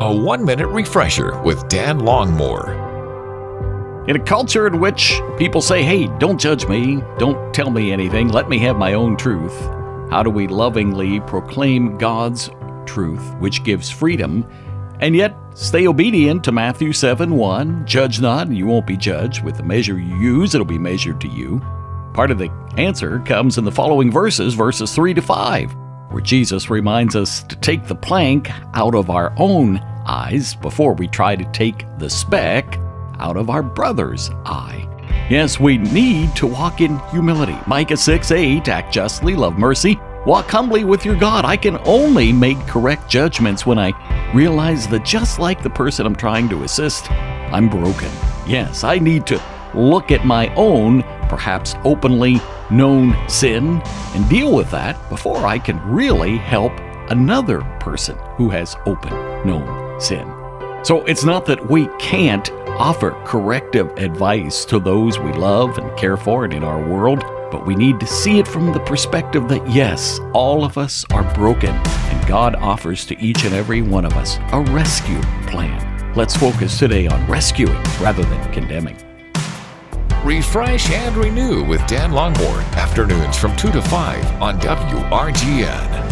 A one minute refresher with Dan Longmore. In a culture in which people say, hey, don't judge me, don't tell me anything, let me have my own truth, how do we lovingly proclaim God's truth, which gives freedom, and yet stay obedient to Matthew 7 1? Judge not, and you won't be judged. With the measure you use, it'll be measured to you. Part of the answer comes in the following verses, verses 3 to 5, where Jesus reminds us to take the plank out of our own eyes before we try to take the speck out of our brother's eye. Yes, we need to walk in humility. Micah 6 8, act justly, love mercy, walk humbly with your God. I can only make correct judgments when I realize that just like the person I'm trying to assist, I'm broken. Yes, I need to look at my own, perhaps openly known sin and deal with that before I can really help another person who has open known sin. So it's not that we can't offer corrective advice to those we love and care for and in our world, but we need to see it from the perspective that yes, all of us are broken, and God offers to each and every one of us a rescue plan. Let's focus today on rescuing rather than condemning. Refresh and renew with Dan Longmore, afternoons from 2 to 5 on WRGN.